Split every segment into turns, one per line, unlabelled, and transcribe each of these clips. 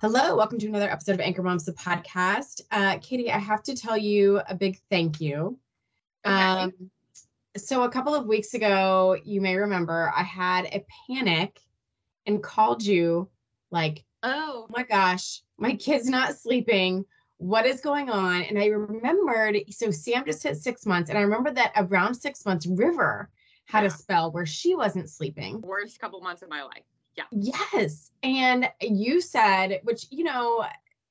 Hello, welcome to another episode of Anchor Moms, the podcast. Uh, Katie, I have to tell you a big thank you.
Okay.
Um, so, a couple of weeks ago, you may remember I had a panic and called you like,
Oh,
oh my gosh, my kid's not sleeping. What is going on? And I remembered, so Sam just hit six months, and I remember that around six months, River had
Yeah.
a spell where she wasn't sleeping.
worst couple months of my life. Yeah.
Yes. And you said, which, you know,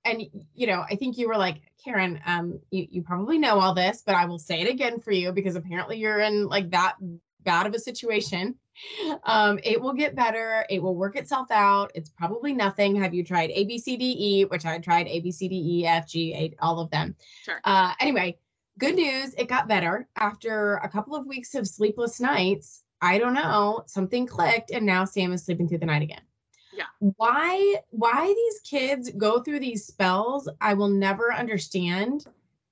and you know, I think you were like, Karen, um, you, you probably know all this, but I will say it again for you because apparently you're in like that bad of a situation. Um, it will get better, it will work itself out. It's probably nothing. Have you tried A B C D E, which I tried A B C D E F G, A, all of them.
Sure.
Uh anyway, good news, it got better after a couple of weeks of sleepless nights. I don't know, something clicked and now Sam is sleeping through the night again.
Yeah.
Why why these kids go through these spells, I will never understand.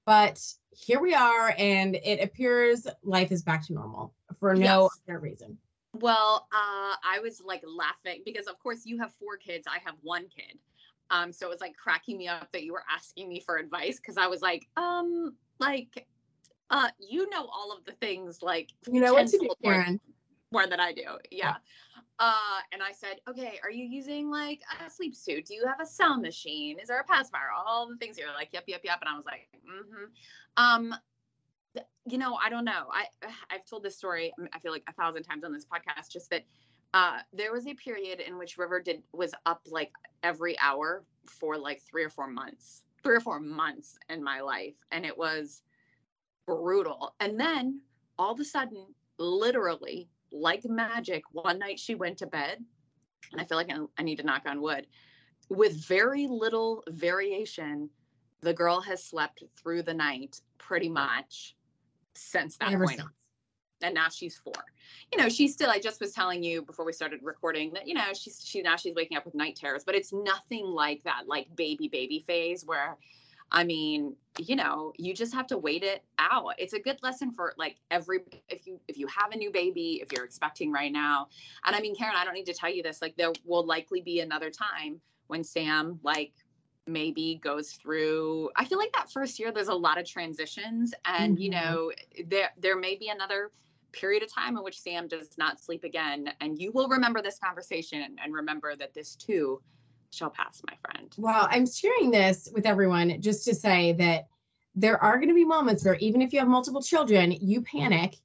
But here we are and it appears life is back to normal for no
Yes.
other reason.
Well, uh, I was like laughing because, of course, you have four kids. I have one kid. Um, so it was like cracking me up that you were asking me for advice because I was like, um, like, uh, you know all of the things like
You know what to do, Karen.
More than I do. Yeah. Uh, and I said, okay, are you using like a sleep suit? Do you have a sound machine? Is there a pacifier? All the things you're like, yep, yep, yep. And I was like, mm-hmm. Um, th- you know, I don't know. I I've told this story. mm, I feel like a thousand times on this podcast. Just that uh, there was a period in which River did was up like every hour for like three or four months, three or four months in my life, and it was brutal. And then all of a sudden, literally like magic, one night she went to bed, and I feel like I, I need to knock on wood. With very little variation, the girl has slept through the night pretty much since that
Ever
point on. And now she's four. You know, she's still. I just was telling you before we started recording that you know she's she now she's waking up with night terrors, but it's nothing like that like baby baby phase where I mean, you know, you just have to wait it out. It's a good lesson for like every if you if you have a new baby, if you're expecting right now. And I mean, Karen, I don't need to tell you this, like there will likely be another time when Sam like maybe goes through I feel like that first year there's a lot of transitions and you
Mhm.
know, there there may be another period of time in which Sam does not sleep again and you will remember this conversation and remember that this too shall pass, my friend.
Well, I'm sharing this with everyone just to say that there are going to be moments where even if you have multiple children, you panic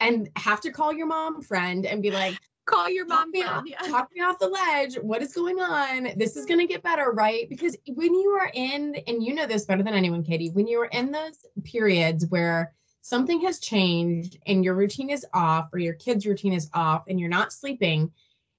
and have to call your mom friend and be like,
Call your mom
me, off,
Yeah.
talk me off the ledge. What is going on? This is going to get better, right? Because when you are in, and you know this better than anyone, Katie, when you are in those periods where something has changed and your routine is off or your kid's routine is off and you're not sleeping,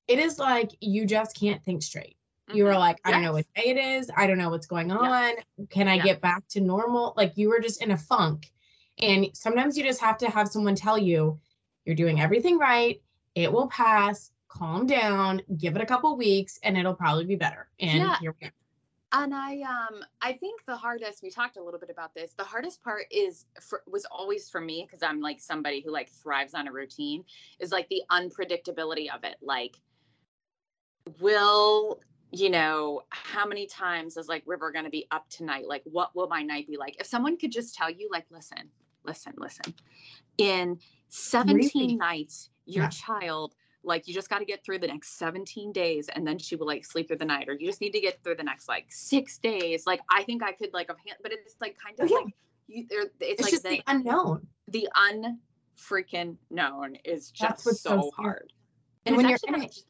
it is like you just can't think straight. You were like, I don't know what day it is. I don't know what's going on. Can I
Yeah.
get back to normal? Like you were just in a funk. And sometimes you just have to have someone tell you, you're doing everything right. It will pass. Calm down. Give it a couple weeks, and it'll probably be better. And
Yeah.
here we are.
And I um I think the hardest we talked a little bit about this. The hardest part is for, was always for me because I'm like somebody who like thrives on a routine is like the unpredictability of it. Like will you know how many times is like river going to be up tonight like what will my night be like if someone could just tell you like listen listen listen in 17
Really?
nights your
Yeah.
child like you just got to get through the next 17 days and then she will like sleep through the night or you just need to get through the next like six days like i think i could like hand- but it's like kind oh, of
Oh, yeah.
like you, it's,
It's
like
just
the,
the unknown.
the unfreaking known is just
so
so hard.
And when
it's
you're
actually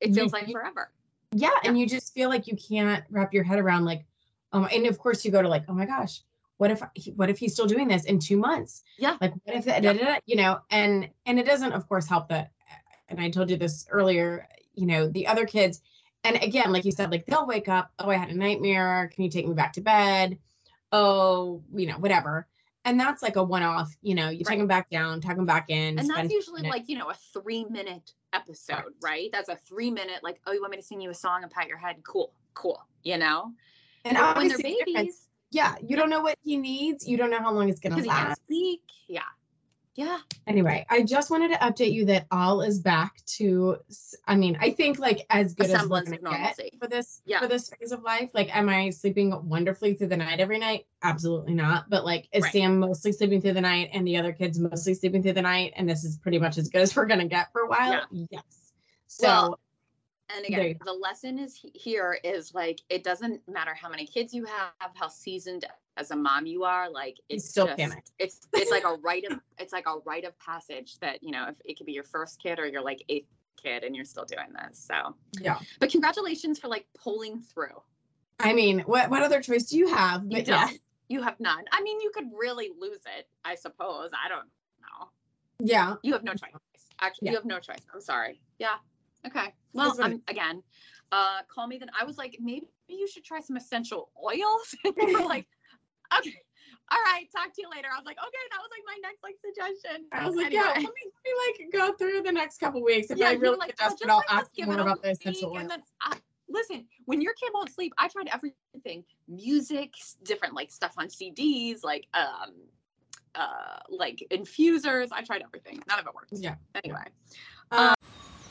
it,
it feels like forever.
Yeah, and you just feel like you can't wrap your head around like, um, and of course you go to like, oh my gosh, what if what if he's still doing this in two months?
Yeah.
Like what if that,
Yeah.
da, da, da, you know, and and it doesn't of course help that, and I told you this earlier, you know, the other kids, and again, like you said, like they'll wake up, oh, I had a nightmare, can you take me back to bed? Oh, you know, whatever. And that's like a one-off, you know, you
Right.
take them back down, tuck them back in.
And that's usually like, you know, a three minute episode, right? That's a three minute, like, oh, you want me to sing you a song and pat your head? Cool, cool, you know?
and
when they're babies,
yeah, you don't know what he needs, you don't know how long it's gonna
because he can't
last.
Yeah. Yeah.
Anyway, I just wanted to update you that all is back to. I mean, I think like as good as we're gonna
normalcy.
get for this
Yeah.
for this phase of life. Like, am I sleeping wonderfully through the night every night? Absolutely not. But like, is
Right.
Sam mostly sleeping through the night, and the other kids mostly sleeping through the night, and this is pretty much as good as we're gonna get for a while? Yes. So
Well, And again, the lesson is here is like it doesn't matter how many kids you have, how seasoned as a mom you are. Like it's
still
just,
panicked.
It's it's like a rite of it's like a rite of passage that you know if it could be your first kid or your like eighth kid and you're still doing this. So,
yeah.
but congratulations for like pulling through.
I mean, what what other choice do you have?
You
yeah.
You have none. I mean, you could really lose it. I suppose. I don't know.
yeah.
You have no choice. Actually,
Yeah.
you have no choice. I'm sorry. Yeah. Okay. Well, I'm, again, uh, call me then. I was like, maybe you should try some essential oils. and you were like, okay. All right. Talk to you later. I was like, okay, that was like my next like suggestion.
I was like,
anyway.
yeah, let me, let me like go through the next couple weeks. If
Yeah,
I really
like,
get
"Oh, just,
I'll
like,
ask you more about the essential
then, I, listen, when your kid won't sleep, I tried everything: music, different like stuff on CDs, like um, uh, like infusers. I tried everything. None of it worked.
Yeah.
Anyway.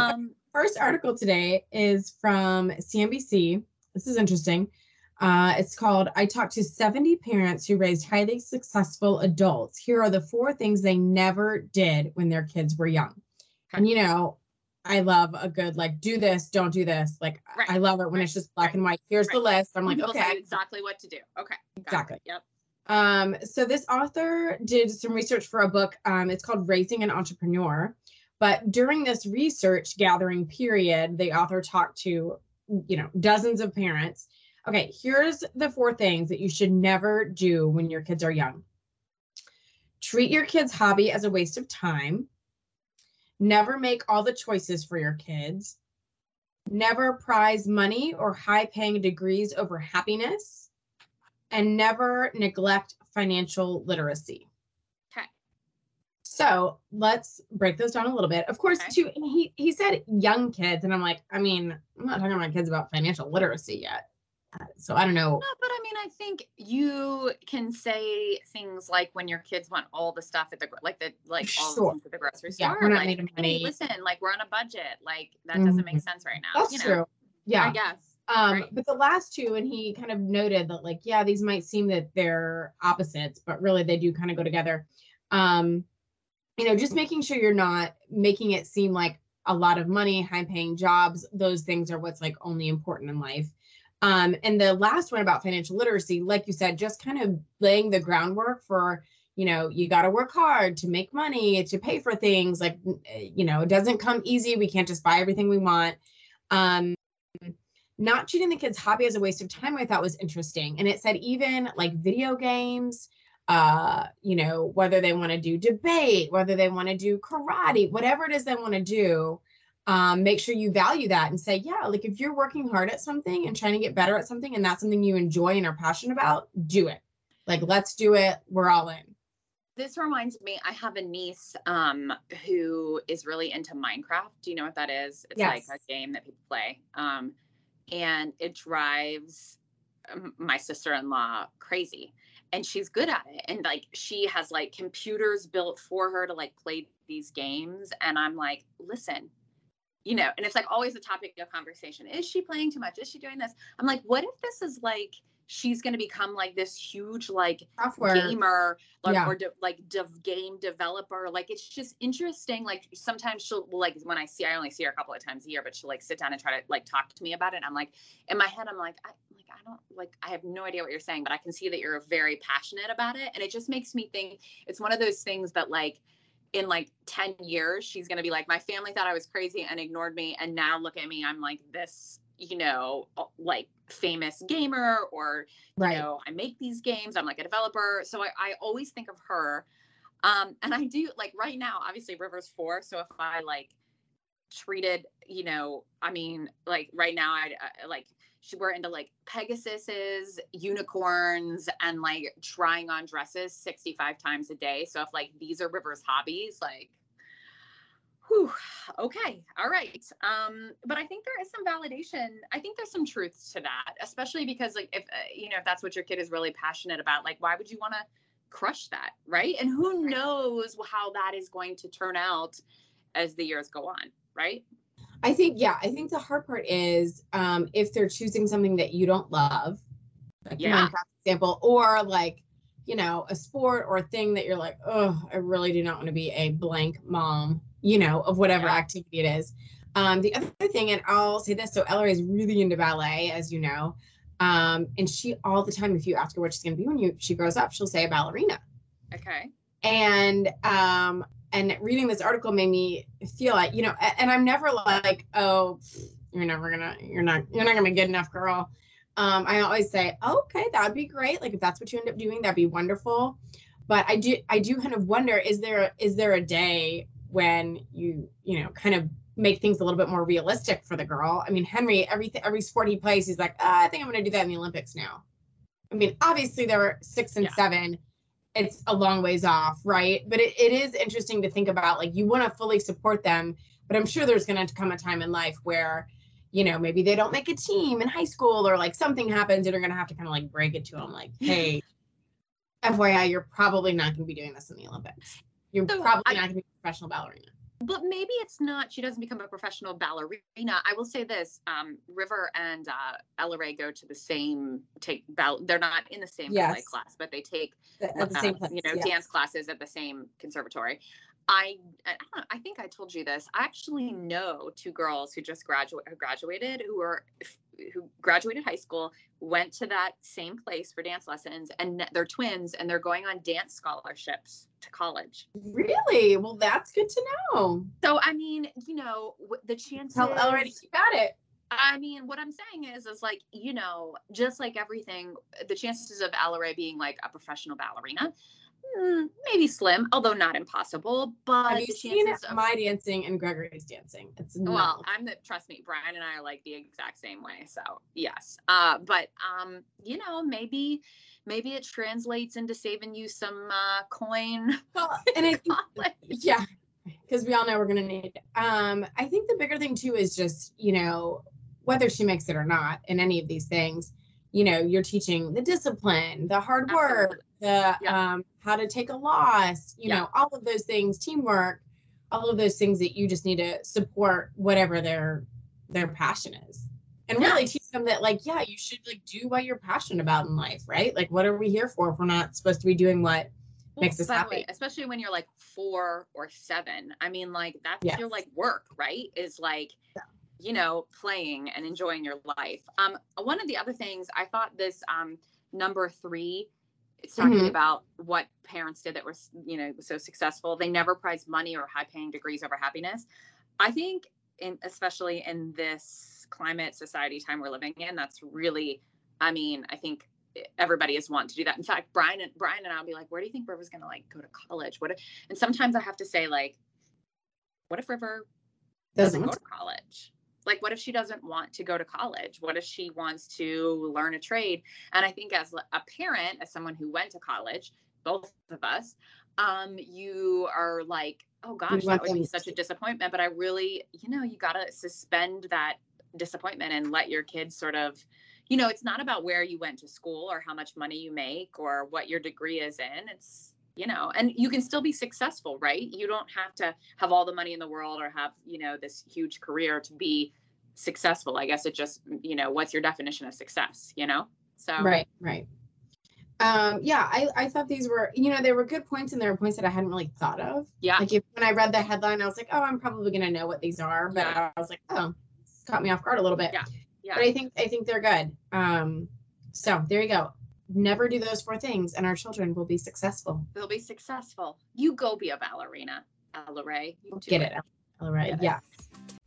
Um,
First article today is from CNBC. This is interesting. Uh, it's called I talked to 70 parents who raised highly successful adults. Here are the four things they never did when their kids were young. And you know, I love a good like do this, don't do this. Like
Right.
I love it when it's just black
Right.
and white. Here's the list. I'm like,
people
okay.
exactly what to do. Okay. got it.
Exactly.
Yep.
Um, so this author did some research for a book. Um, it's called Raising an Entrepreneur. But during this research gathering period, the author talked to, you know, dozens of parents. Okay, here's the four things that you should never do when your kids are young. Treat your kids' hobby as a waste of time. Never make all the choices for your kids. Never prize money or high paying degrees over happiness and never neglect financial literacy. So let's break those down a little bit. Of course,
Okay.
too, he he said young kids, and I'm like, I mean, I'm not talking to my kids about financial literacy yet. Uh, So I don't know.
No, but I mean, I think you can say things like when your kids want all the stuff at the like the like all
Sure.
the things at the grocery store.
Yeah, we're not
like,
needing
hey,
money.
listen, like we're on a budget. Like that doesn't make sense right now.
That's
you know,
true. Yeah.
I guess.
Um,
right.
but the last two, and he kind of noted that, like, yeah, these might seem that they're opposites, but really they do kind of go together. Um, you know, just making sure you're not making it seem like a lot of money, high paying jobs, those things are what's like only important in life. Um, and the last one about financial literacy, like you said, just kind of laying the groundwork for, you know, you got to work hard to make money, to pay for things. Like, you know, it doesn't come easy. We can't just buy everything we want. Um, not treating the kids' hobby as a waste of time, I thought was interesting. And it said even like video games, uh, you know, whether they want to do debate, whether they want to do karate, whatever it is they want to do, um, make sure you value that and say, yeah, like if you're working hard at something and trying to get better at something and that's something you enjoy and are passionate about, do it. Like, let's do it. We're all in.
This reminds me, I have a niece um, who is really into Minecraft. Do you know what that is? It's
Yes.
like a game that people play. Um, and it drives um, my sister in law crazy. And she's good at it and like she has like computers built for her to like play these games and i'm like listen you know and it's like always a topic of conversation. Is she playing too much? Is she doing this? I'm like what if this is like she's going to become like this huge like
Software.
gamer like
Yeah.
or de- like game developer like it's just interesting like sometimes she'll like when i see i only see her a couple of times a year but she'll like sit down and try to like talk to me about it and i'm like in my head i'm like i like i don't like i have no idea what you're saying but i can see that you're very passionate about it and it just makes me think it's one of those things that like in like 10 years she's going to be like my family thought i was crazy and ignored me and now look at me i'm like this you know like famous gamer or you
Right.
know i make these games i'm like a developer so i, I always think of her um and i do like right now obviously river's four so if i like treated you know i mean like right now i, I like she we're into like pegasuses unicorns and like trying on dresses 65 times a day so if like these are river's hobbies like whew, okay all right um but i think there is some validation i think there's some truth to that especially because like if uh, you know if that's what your kid is really passionate about like why would you want to crush that right? And who knows how that is going to turn out as the years go on right?
I think, yeah, I think the hard part is um, if they're choosing something that you don't love, like
Yeah.
Minecraft example, or like, you know, a sport or a thing that you're like, oh, I really do not want to be a blank mom, you know, of whatever
Yeah.
activity it is. Um, the other thing, and I'll say this, so Ellery is really into ballet, as you know. Um, and she all the time, if you ask her what she's gonna be when you she grows up, she'll say a ballerina
okay
and um and reading this article made me feel like you know and i'm never like oh you're never gonna you're not you're not gonna be good enough girl um i always say okay that would be great like if that's what you end up doing that'd be wonderful but i do i do kind of wonder is there is there a day when you you know kind of make things a little bit more realistic for the girl i mean henry everything every sport he plays he's like ah, i think i'm gonna do that in the olympics now i mean obviously there were six and
Yeah.
seven it's a long ways off, right? But it, it is interesting to think about like you want to fully support them, but I'm sure there's going to come a time in life where, you know, maybe they don't make a team in high school or like something happens and you're going to have to kind of like break it to them like, hey, FYI, you're probably not going to be doing this in the Olympics. You're
So,
probably
I-
not going to be a professional ballerina.
but maybe it's not she doesn't become a professional ballerina i will say this um river and uh Ellery go to the same take ball they're not in the same ballet class but they take
the same
uh, you know
yeah.
dance classes at the same conservatory I, I don't know, I think I told you this. I actually know two girls who just graduate who graduated who were who graduated high school, went to that same place for dance lessons, and they're twins, and they're going on dance scholarships to college.
Really? Well, that's good to know.
So I mean, you know, the chances.
Tell Ellery to keep at it.
I mean, what I'm saying is, is like, you know, just like everything, the chances of Ella being like a professional ballerina, maybe slim, although not impossible. But
Have you seen
of,
my dancing and Gregory's dancing? It's
well. I'm the trust me, Brian and I are like the exact same way. So yes, uh, but um, you know, maybe maybe it translates into saving you some uh, coin.
Well, and yeah because we all know we're going to need it. um i think the bigger thing too is just you know whether she makes it or not in any of these things you know you're teaching the discipline the hard work the
Yeah.
um how to take a loss you
Yeah.
know all of those things teamwork all of those things that you just need to support whatever their their passion is and really teach them that like yeah you should like do what you're passionate about in life right like what are we here for if we're not supposed to be doing what makes us
way,
happy.
especially when you're like four or seven. I mean, like that's
Yes.
your like work, right? Is like,
Yeah.
you know, playing and enjoying your life. Um, one of the other things I thought this um number three, it's talking
Mhm.
about what parents did that were you know so successful. They never prized money or high paying degrees over happiness. I think, in especially in this climate society time we're living in, that's really, I mean, I think everybody is want to do that. In fact, Brian and Brian and I'll be like, where do you think River's gonna like go to college? What if, and sometimes I have to say, like, what if River doesn't
doesn't
go to college? Like, what if she doesn't want to go to college? What if she wants to learn a trade? And I think as a parent, as someone who went to college, both of us, um, you are like, oh gosh, that would be such a disappointment. But I really, you know, you gotta suspend that disappointment and let your kids sort of you know, it's not about where you went to school or how much money you make or what your degree is in. It's, you know, and you can still be successful, right? You don't have to have all the money in the world or have, you know, this huge career to be successful. I guess it just, you know, what's your definition of success, you know? So,
Right, right. Um, yeah, I, I thought these were, you know, they were good points and there were points that I hadn't really thought of.
yeah.
Like if, when I read the headline, I was like, oh, I'm probably gonna know what these are, but
Yeah.
I was like, oh, caught me off guard a little bit.
Yeah, yeah.
But I think I think they're good. Um, so there you go. Never do those four things, and our children will be successful.
They'll be successful. You go be a ballerina, Ellery.
Get it? All right.
Get it.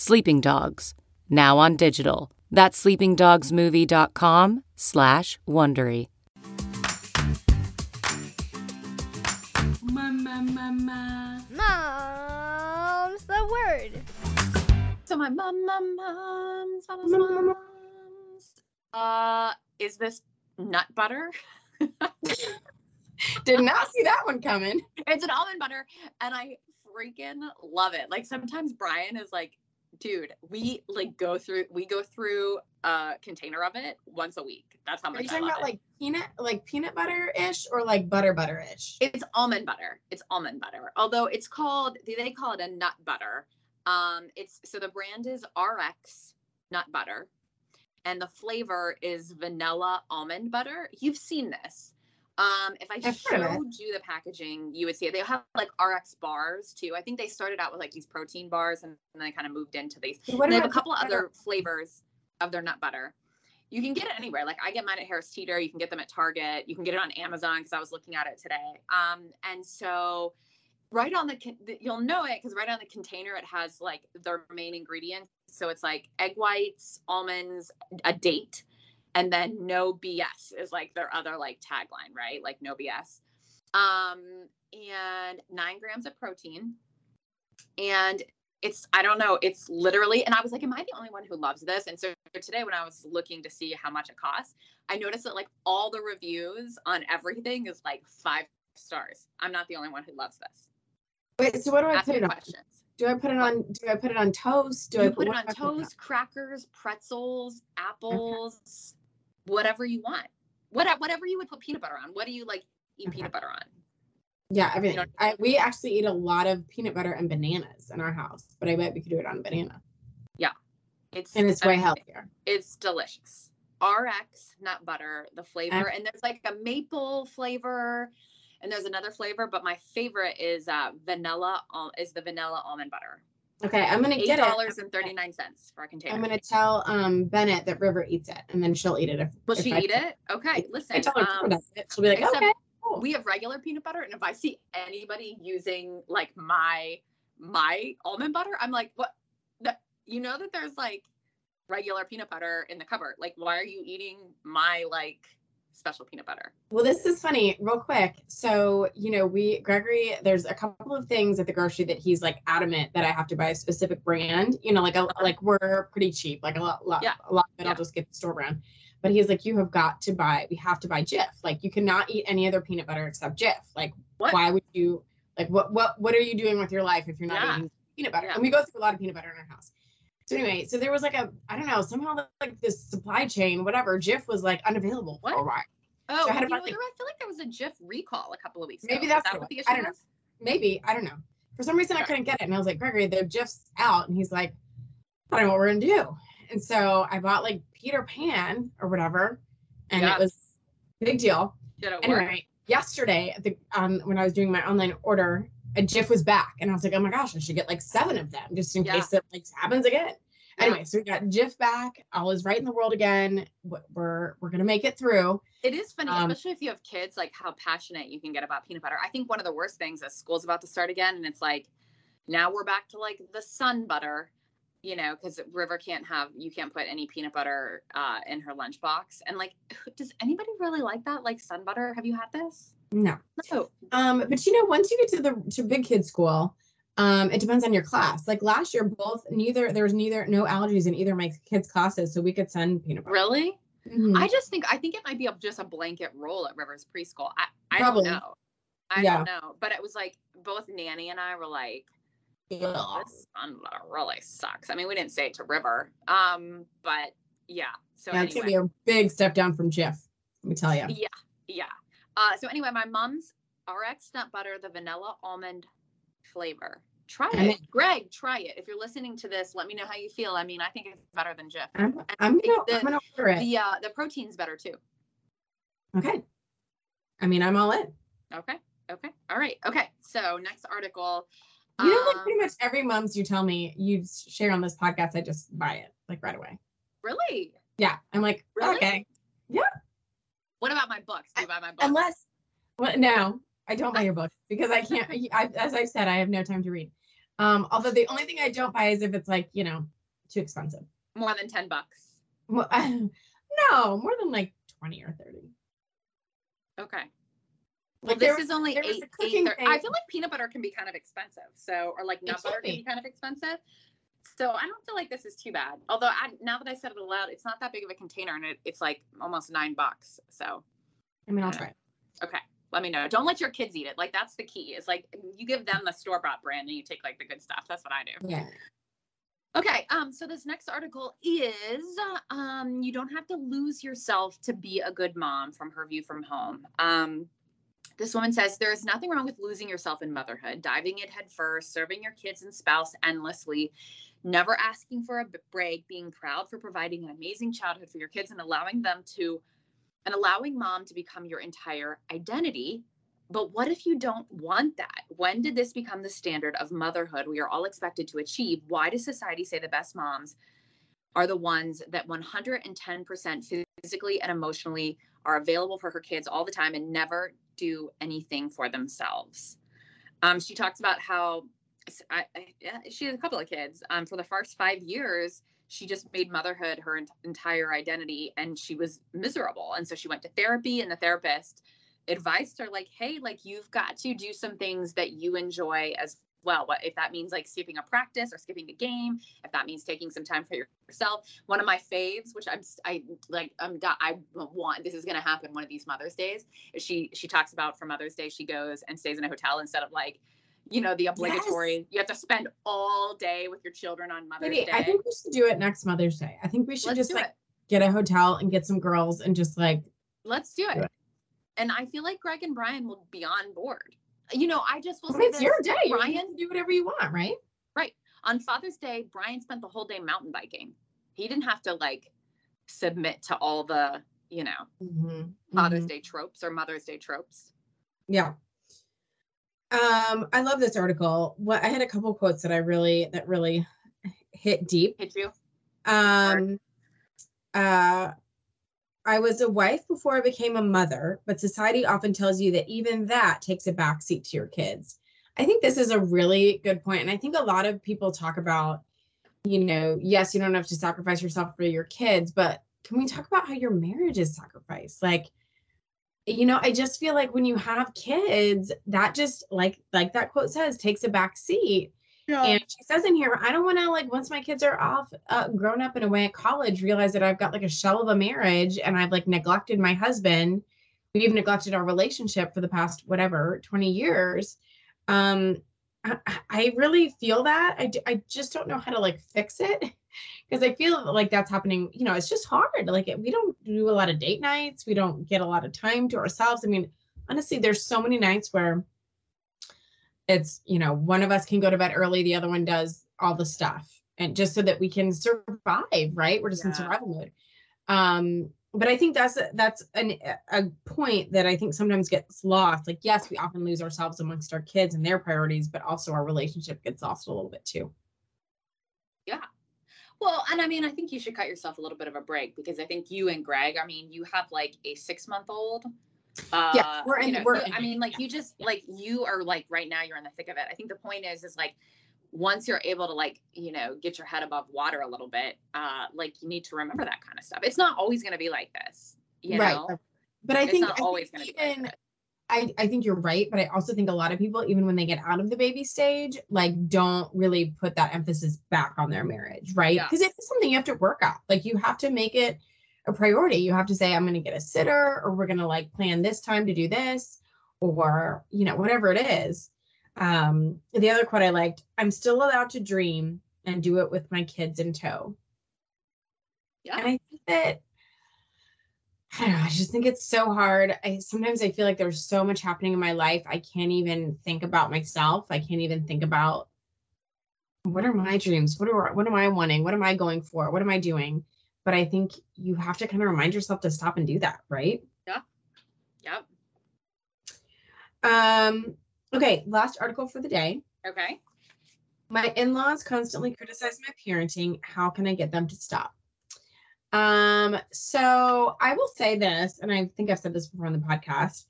Sleeping Dogs, now on digital. That's sleepingdogsmovie.com slash Wondery.
Mom's the word.
So my mom, mom, moms, moms, moms. Uh, is this nut butter?
Did not see that one coming.
it's an almond butter, and I freaking love it. Like sometimes Brian is like, dude, we like go through, we go through a container of it once a week. That's how
Are
much
you
I
talking about
it.
like peanut, like peanut butter ish, or like butter butter ish?
It's almond butter. It's almond butter. Although it's called, they call it a nut butter. Um, it's so the brand is RX nut butter, and the flavor is vanilla almond butter. You've seen this. Um, if I
I've heard of it.
showed you the packaging, you would see it. They have like RX bars too. I think they started out with like these protein bars, and, and they kind of moved into these. They have a couple
butter?
other flavors of their nut butter. You can get it anywhere. Like I get mine at Harris Teeter. You can get them at Target. You can get it on Amazon because I was looking at it today. Um, and so right on the you'll know it because right on the container it has like their main ingredients. So it's like egg whites, almonds, a date, and then no BS is like their other like tagline, right? Like no BS. Um, and nine grams of protein. And it's I don't know, it's literally and I was like, Am I the only one who loves this? And so today when I was looking to see how much it costs, I noticed that like all the reviews on everything is like five stars. I'm not the only one who loves this.
Wait, so what do I
Ask
put it on?
questions.
Do I put it on? Do I put it on toast? Do I
you put it on
put
toast, crackers, pretzels, apples, whatever you want. What whatever you would put peanut butter on. What do you like eat peanut butter on?
Yeah, everything.
don't-
I, we actually eat a lot of peanut butter and bananas in our house, but I bet we could do it on banana,
It's
and it's way
mean,
healthier.
It's delicious. RX nut butter, the flavor, and there's like a maple flavor, and there's another flavor, but my favorite is uh, vanilla. Is the vanilla almond butter?
Okay, I'm gonna get
dollars
it.
and thirty nine cents for a container.
I'm gonna tell um Bennett that River eats it, and then she'll eat it. If,
Will
if
she
I,
eat it? Okay, listen.
I tell her
um,
does it. She'll be like, okay. cool.
we have regular peanut butter, and if I see anybody using like my my almond butter, I'm like, what? That you know that there's like regular peanut butter in the cupboard. Like, why are you eating my like special peanut butter?
Well, this is funny, real quick. So, you know, we Gregory, there's a couple of things at the grocery that he's like adamant that I have to buy a specific brand. You know, like a, like we're pretty cheap, like a lot, lot
Yeah.
a lot of it
Yeah.
I'll just get the store brand. But he's like, you have got to buy. We have to buy Jif. Like, you cannot eat any other peanut butter except Jif. Like,
What?
why would you? Like, what what what are you doing with your life if you're not
Yeah.
eating peanut butter? And we go through a lot of peanut butter in our house. So anyway, so there was like a I don't know somehow like this supply chain whatever Jif was like unavailable for
What?
a while.
Oh,
I had to
you know,
like-
I feel like there was a Jif recall a couple of weeks
Maybe
ago.
That's
that
what
the issue
I don't know.
was?
maybe I don't know. For some reason, I couldn't get it, and I was like, Gregory, they're just out, and he's like, I don't know what we're gonna do. And so I bought like Peter Pan or whatever, and
Yeah.
it was a big deal.
Did it work?
Anyway, yesterday, at the, um, when I was doing my online order, a Jif was back, and I was like, oh my gosh, I should get like seven of them just in
Yeah.
case it like happens again.
Yeah.
Anyway, so we got Jif back. All is right in the world again. We're we're gonna make it through.
It is funny,
Um,
especially if you have kids, like how passionate you can get about peanut butter. I think one of the worst things is school's about to start again, and it's like now we're back to like the sun butter. you know, because River can't have you can't put any peanut butter uh, in her lunchbox. And like, does anybody really like that? Like sun butter? Have you had this?
No.
No.
Um, but you know, once you get to the to big kid school, um, it depends on your class. Like last year, both neither there was neither no allergies in either my kids' classes, so we could send peanut butter.
Really?
Mhm.
I just think I think it might be a, just a blanket rule at Rivers preschool. I I
Probably.
don't know. I
Yeah.
don't know. But it was like both Nanny and I were like,
Ugh.
this really sucks. I mean, we didn't say it to River. Um, but yeah. So
yeah, it's gonna be a big step down from Jif, Let me tell you.
Yeah, yeah. Uh, so anyway, my mom's RX nut butter, the vanilla almond flavor. Try it, Greg. Try it. If you're listening to this, let me know how you feel. I mean, I think it's better than Jif.
I'm, I'm gonna
the-
I'm gonna order it.
The uh, the protein's better too.
Okay. I mean, I'm all in.
Okay. Okay. All right. Okay. So next article.
You know, like
um,
pretty much every month you tell me you share on this podcast, I just buy it like right away.
really?
Yeah, I'm like,
Really?
okay.
What about my books? Do you buy my books?
Unless, well, no, I don't buy your books because I can't. I, as I said, I have no time to read. Um, although the only thing I don't buy is if it's like you know too expensive.
More than ten bucks.
Well, no, more than like twenty or thirty.
Okay. Well,
Like,
this
was-
is only
there was a
eight. eight thir- I feel like peanut butter can be kind of expensive. So, or like nut butter can
be.
be kind of expensive. So I don't feel like this is too bad. Although I, now that I said it aloud, it's not that big of a container, and it, it's like almost nine bucks. So
I mean, I'll try. it.
okay, let me know. Don't let your kids eat it. Like that's the key. Is like you give them the store bought brand, and you take like the good stuff. That's what I do.
Yeah.
Okay, um, so this next article is um, you don't have to lose yourself to be a good mom from her view from home. Um, this woman says there is nothing wrong with losing yourself in motherhood, diving in head first, serving your kids and spouse endlessly, never asking for a break, being proud for providing an amazing childhood for your kids and allowing them to, and allowing mom to become your entire identity. But what if you don't want that? When did this become the standard of motherhood we are all expected to achieve? Why does society say the best moms are the ones that 110% physically and emotionally are available for her kids all the time and never do anything for themselves? Um, she talks about how I, I, she has a couple of kids. Um, for the first five years, she just made motherhood her ent- entire identity and she was miserable. And so she went to therapy, and the therapist advised her like hey like you've got to do some things that you enjoy as well what if that means like skipping a practice or skipping a game if that means taking some time for yourself one of my faves which i'm i like i'm i want this is going to happen one of these mother's days she she talks about for mother's day she goes and stays in a hotel instead of like you know the obligatory you have to spend all day with your children on mother's
Katie,
day
I think we should do it next Mother's Day. I think we should
let's
just like
it
get a hotel and get some girls and just like
let's do
Do
it
it.
and i feel like greg and brian will be on board you know i just will
I
say
it's
this,
your day. You
brian
can do whatever you want, right? Right.
On Father's Day, Brian spent the whole day mountain biking. He didn't have to like submit to all the, you know,
Mhm,
Father's
mhm.
Day tropes or Mother's Day tropes.
Yeah. Um, I love this article. What I had a couple quotes that I really that really hit deep.
Hit you?
Um, uh, I was a wife before I became a mother, but society often tells you that even that takes a backseat to your kids. I think this is a really good point, and I think a lot of people talk about, you know, yes, you don't have to sacrifice yourself for your kids, but can we talk about how your marriage is sacrificed? Like, you know, I just feel like when you have kids, that just like like that quote says, takes a back seat. And she says in here, I don't want to like once my kids are off, uh, grown up and away at college, realize that I've got like a shell of a marriage and I've like neglected my husband. We've neglected our relationship for the past whatever 20 years. Um, I, I really feel that. I, I just don't know how to like fix it because I feel like that's happening. You know, it's just hard. Like we don't do a lot of date nights. We don't get a lot of time to ourselves. I mean, honestly, there's so many nights where it's you know one of us can go to bed early the other one does all the stuff and just so that we can survive right we're just in survival mode um but i think that's that's an, a point that i think sometimes gets lost like yes we often lose ourselves amongst our kids and their priorities but also our relationship gets lost a little bit too Yeah.
Well, and I mean, I think you should cut yourself a little bit of a break because I think you and Greg, I mean, you have like a six month old. Uh,
Yes, we're in-
you know,
we're
you-
in
I mean, like
yeah,
you just
yeah.
like you are like right now you're in the thick of it. I think the point is, is like once you're able to like you know get your head above water a little bit uh like you need to remember that kind of stuff it's not always going to be like this you
right.
know
But I
it's
think
not
I
always going to be like
even. I, I think you're right, but I also think a lot of people, even when they get out of the baby stage, like don't really put that emphasis back on their marriage, right?
Yeah.
Because it's something you have to work out. Like you have to make it a priority. You have to say, I'm gonna get a sitter, or we're gonna like plan this time to do this, or you know, whatever it is. Um, the other quote I liked, I'm still allowed to dream and do it with my kids in tow.
yeah
And I think that I don't know, I just think it's so hard. I sometimes I feel like there's so much happening in my life. I can't even think about myself. I can't even think about what are my dreams? What are what am I wanting? What am I going for? What am I doing? But I think you have to kind of remind yourself to stop and do that, right? Yeah.
Yep
Um, okay, last article for the day.
okay
My in laws constantly criticize my parenting. How can I get them to stop? Um, so I will say this, and I think I've said this before on the podcast.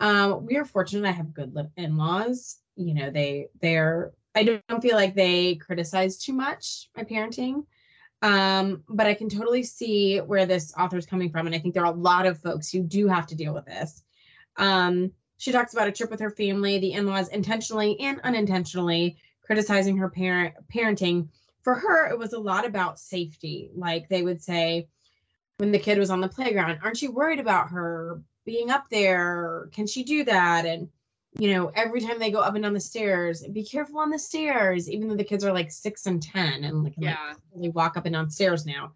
Um, we are fortunate I have good in laws. You know, they they're I don't feel like they criticize too much my parenting. Um, but I can totally see where this author is coming from. And I think there are a lot of folks who do have to deal with this. Um, she talks about a trip with her family, the in-laws intentionally and unintentionally criticizing her parent parenting. For her it was a lot about safety. Like they would say when the kid was on the playground aren't you worried about her being up there? Can she do that? And you know every time they go up and down the stairs be careful on the stairs even though the kids are like six and ten and like,
Yeah.
they walk up and down stairs now.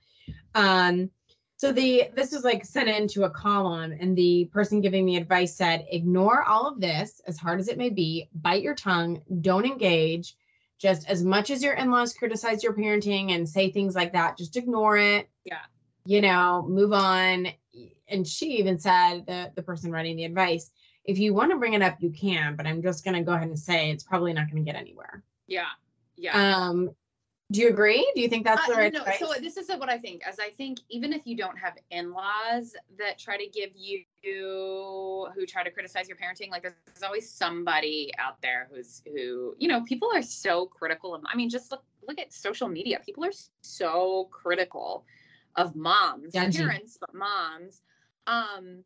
Um so the this was like sent into a column and the person giving the advice said ignore all of this as hard as it may be bite your tongue don't engage. Just as much as your in-laws criticize your parenting and say things like that just ignore it.
Yeah.
you know move on. And she even said the the person writing the advice if you want to bring it up you can but i'm just going to go ahead and say it's probably not going to get anywhere.
Yeah. Yeah.
Um do you agree do you think that's the
Uh,
right
no,
advice?
so this is what I think. As I think, even if you don't have in-laws that try to give you who try to criticize your parenting, like there's, there's always somebody out there who's who you know. People are so critical of. I mean, just look look at social media. People are so critical of moms, parents, but moms. Um,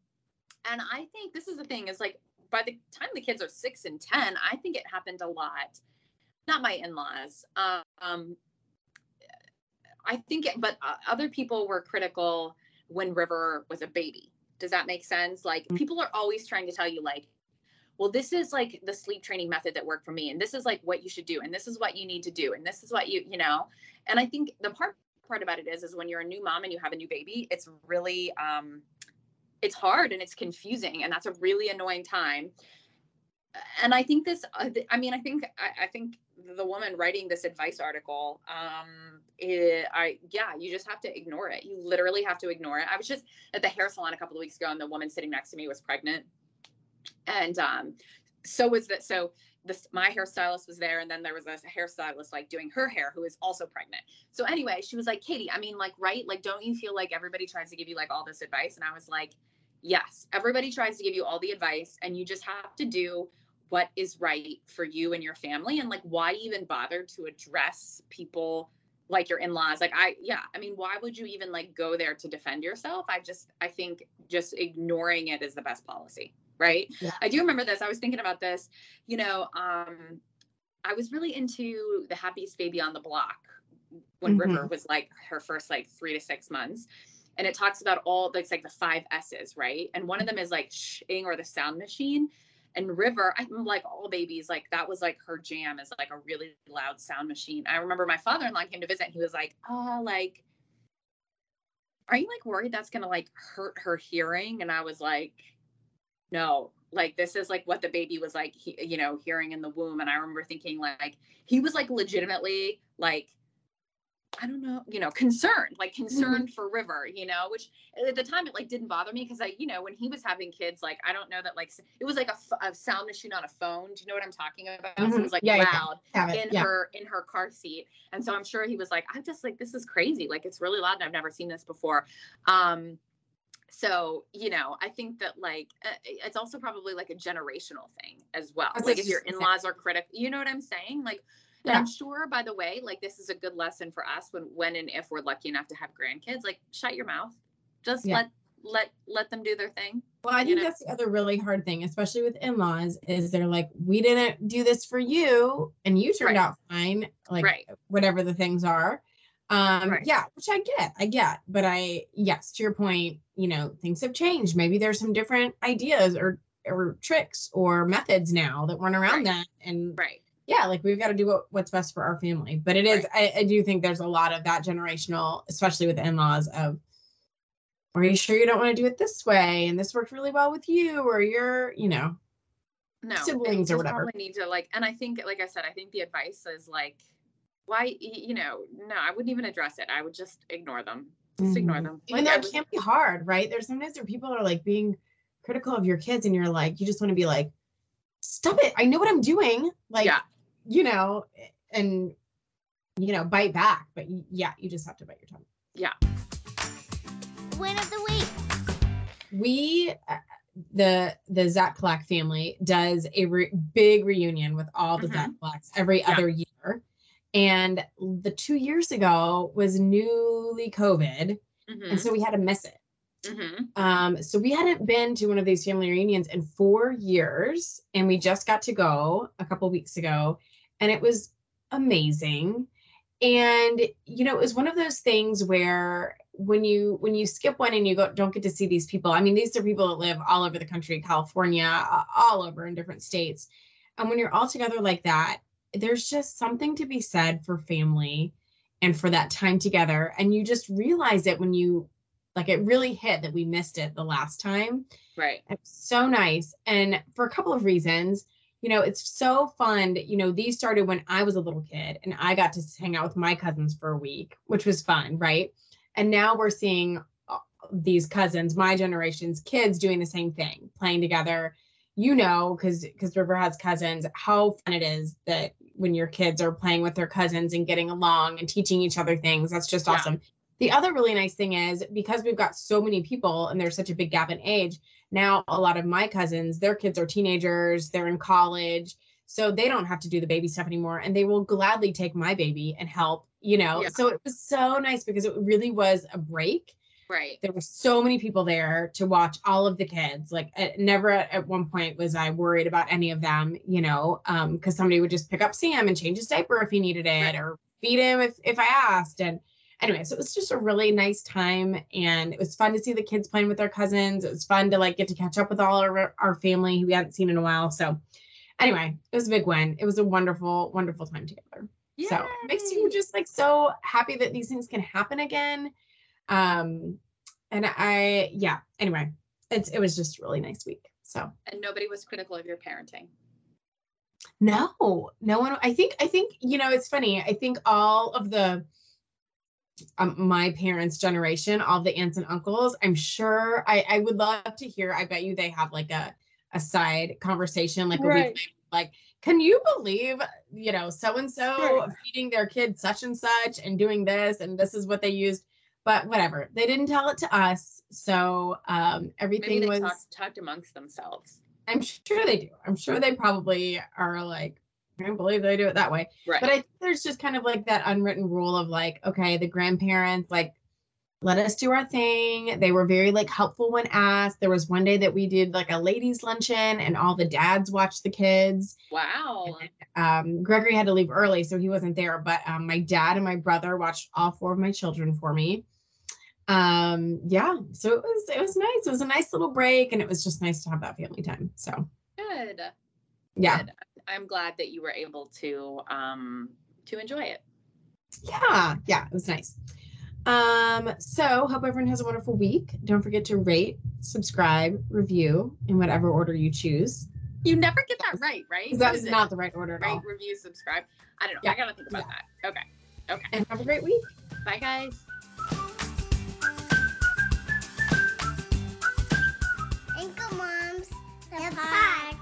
and I think this is the thing is like by the time the kids are six and ten, I think it happened a lot. Not my in-laws. Um, I think, it, but uh, other people were critical when River was a baby. Does that make sense? Like
Mm.
people are always trying to tell you, like, well, this is like the sleep training method that worked for me, and this is like what you should do, and this is what you need to do, and this is what you, you know. And I think the part part about it is, is when you're a new mom and you have a new baby, it's really, um, it's hard and it's confusing, and that's a really annoying time. And I think this, uh, I mean, I think, I, I think the woman writing this advice article um it, i yeah you just have to ignore it. You literally have to ignore it. I was just at the hair salon a couple of weeks ago and the woman sitting next to me was pregnant. And um so was that so this my hairstylist was there and then there was a hairstylist like doing her hair who is also pregnant. So anyway she was like katie i mean like right? Like don't you feel like everybody tries to give you like all this advice? And i was like yes. Everybody tries to give you all the advice and you just have to do what is right for you and your family and like why even bother to address people like your in-laws? Like i yeah i mean why would you even like go there to defend yourself? I just i think just ignoring it is the best policy right?
Yeah.
i do remember this i was thinking about this you know um i was really into the happiest baby on the block when river was like her first like three to six months and it talks about all it's like the five s's right? And one of them is like shing or the sound machine and River, I'm like all babies, like that was like her jam is like a really loud sound machine. I remember my father-in-law came to visit and he was like, oh, like, are you like worried that's gonna like hurt her hearing? And I was like, no, like this is like what the baby was like, he, you know, hearing in the womb. And I remember thinking like he was like legitimately like I don't know, you know, concerned, like concerned for River, you know, which at the time it like didn't bother me because I, you know, when he was having kids, like I don't know that like it was like a sound machine on a phone. Do you know what I'm talking about? So it
Mhm.
was like
Yeah, yeah.
loud
it,
in
yeah.
her in her car seat, and so I'm sure he was like, I'm just like this is crazy, like it's really loud, and I've never seen this before. Um, so you know, I think that like uh, it's also probably like a generational thing as well.
That's
like if your
I was gonna say.
in-laws are critical, you know what I'm saying? Like And
Yeah.
I'm sure, by the way, like this is a good lesson for us when when and if we're lucky enough to have grandkids. Like shut your mouth. Just
Yeah.
let let let them do their thing.
Well, I think
know?
that's the other really hard thing, especially with in-laws, is they're like, we didn't do this for you, and you turned
Right.
out fine, like
Right.
whatever the things are. Um,
Right.
yeah, which I get, I get, but I, yes, to your point, you know, things have changed. Maybe there's some different ideas or or tricks or methods now that weren't around
Right.
then, and
Right.
Yeah, like we've got to do what, what's best for our family. But it is, I, I do think there's a lot of that generational, especially with in-laws of are you sure you don't want to do it this way? And this worked really well with you, or you're, you know,
No.
Siblings or whatever.
Probably need to like, and I think, like I said, I think the advice is like, why, you know, no, I wouldn't even address it. I would just ignore them. Just ignore
Mhm.
them.
even
Like,
though
I
it
was-
can be hard, right? There's sometimes where people are like being critical of your kids, and you're like, you just want to be like, stop it. I know what I'm doing. Like,
Yeah.
You know, and you know, bite back. But yeah, you just have to bite your tongue. Yeah.
Win of the week.
we uh, the the Zach Black family does a re- big reunion with all the
Mhm.
Zach Blacks every
Yeah.
other year. And the two years ago was newly COVID.
Mhm,
And so we had to miss it.
mhm.
Um, so we hadn't been to one of these family reunions in four years, and we just got to go a couple weeks ago, and it was amazing. And you know, it was one of those things where when you when you skip one and you go don't get to see these people. I mean, these are people that live all over the country, California, all over in different states. And when you're all together like that, there's just something to be said for family and for that time together. And you just realize it when you like it really hit that we missed it the last time.
Right.
It's so nice. And for a couple of reasons, you know, it's so fun. You know, these started when I was a little kid and I got to hang out with my cousins for a week, which was fun, right? And now we're seeing uh, these cousins, my generation's kids doing the same thing, playing together. You know, because because River has cousins, how fun it is that when your kids are playing with their cousins and getting along and teaching each other things. That's just
Yeah.
The other really nice thing is because we've got so many people and there's such a big gap in age, now a lot of my cousins, their kids are teenagers, they're in college, so they don't have to do the baby stuff anymore and they will gladly take my baby and help, you know.
Yeah.
So it was so nice because it really was a break.
Right.
There were so many people there to watch all of the kids. Like at, never at, at one point was I worried about any of them, you know, um because somebody would just pick up Sam and change his diaper if he needed it
Right.
or feed him if if I asked and anyway, so it was just a really nice time and it was fun to see the kids playing with their cousins. It was fun to like get to catch up with all our, our family who we hadn't seen in a while. So anyway, it was a big win. It was a wonderful, wonderful time together. So it makes you just like so happy that these things can happen again. Um and I yeah, anyway, it's it was just a really nice week. So
And nobody was critical of your parenting.
no, no one. I think. I think you know. It's funny. I think all of the um, my parents' generation, all the aunts and uncles. I'm sure. I I would love to hear. I bet you they have like a a side conversation, like a week later, like. Can you believe, you know, so and so feeding their kids such and such and doing this and this is what they used, but whatever. They didn't tell it to us, so um,
Maybe
everything
they
was.
talked, talked amongst themselves.
I'm sure they do. I'm sure they probably are like, I can't believe they do it that way.
Right.
But I think there's just kind of like that unwritten rule of like, okay, the grandparents like let us do our thing. They were very like helpful when asked. There was one day that we did like a ladies luncheon and all the dads watched the kids.
wow.
Um, Gregory had to leave early, so he wasn't there. But um, my dad and my brother watched all four of my children for me. Um, yeah, so it was it was nice. It was a nice little break, and it was just nice to have that family time. So
Good.
yeah.
Good. I'm glad that you were able to um to enjoy it.
yeah yeah it was nice um so hope everyone has a wonderful week don't forget to rate subscribe review in whatever order you choose
You never get that right, right?
That
is
is
it?
not the right order at
rate,
all
review, subscribe. I don't know.
Yeah.
I gotta think about that. Okay. Okay.
and have a great week
Bye guys.
Anchor Moms, the podcast.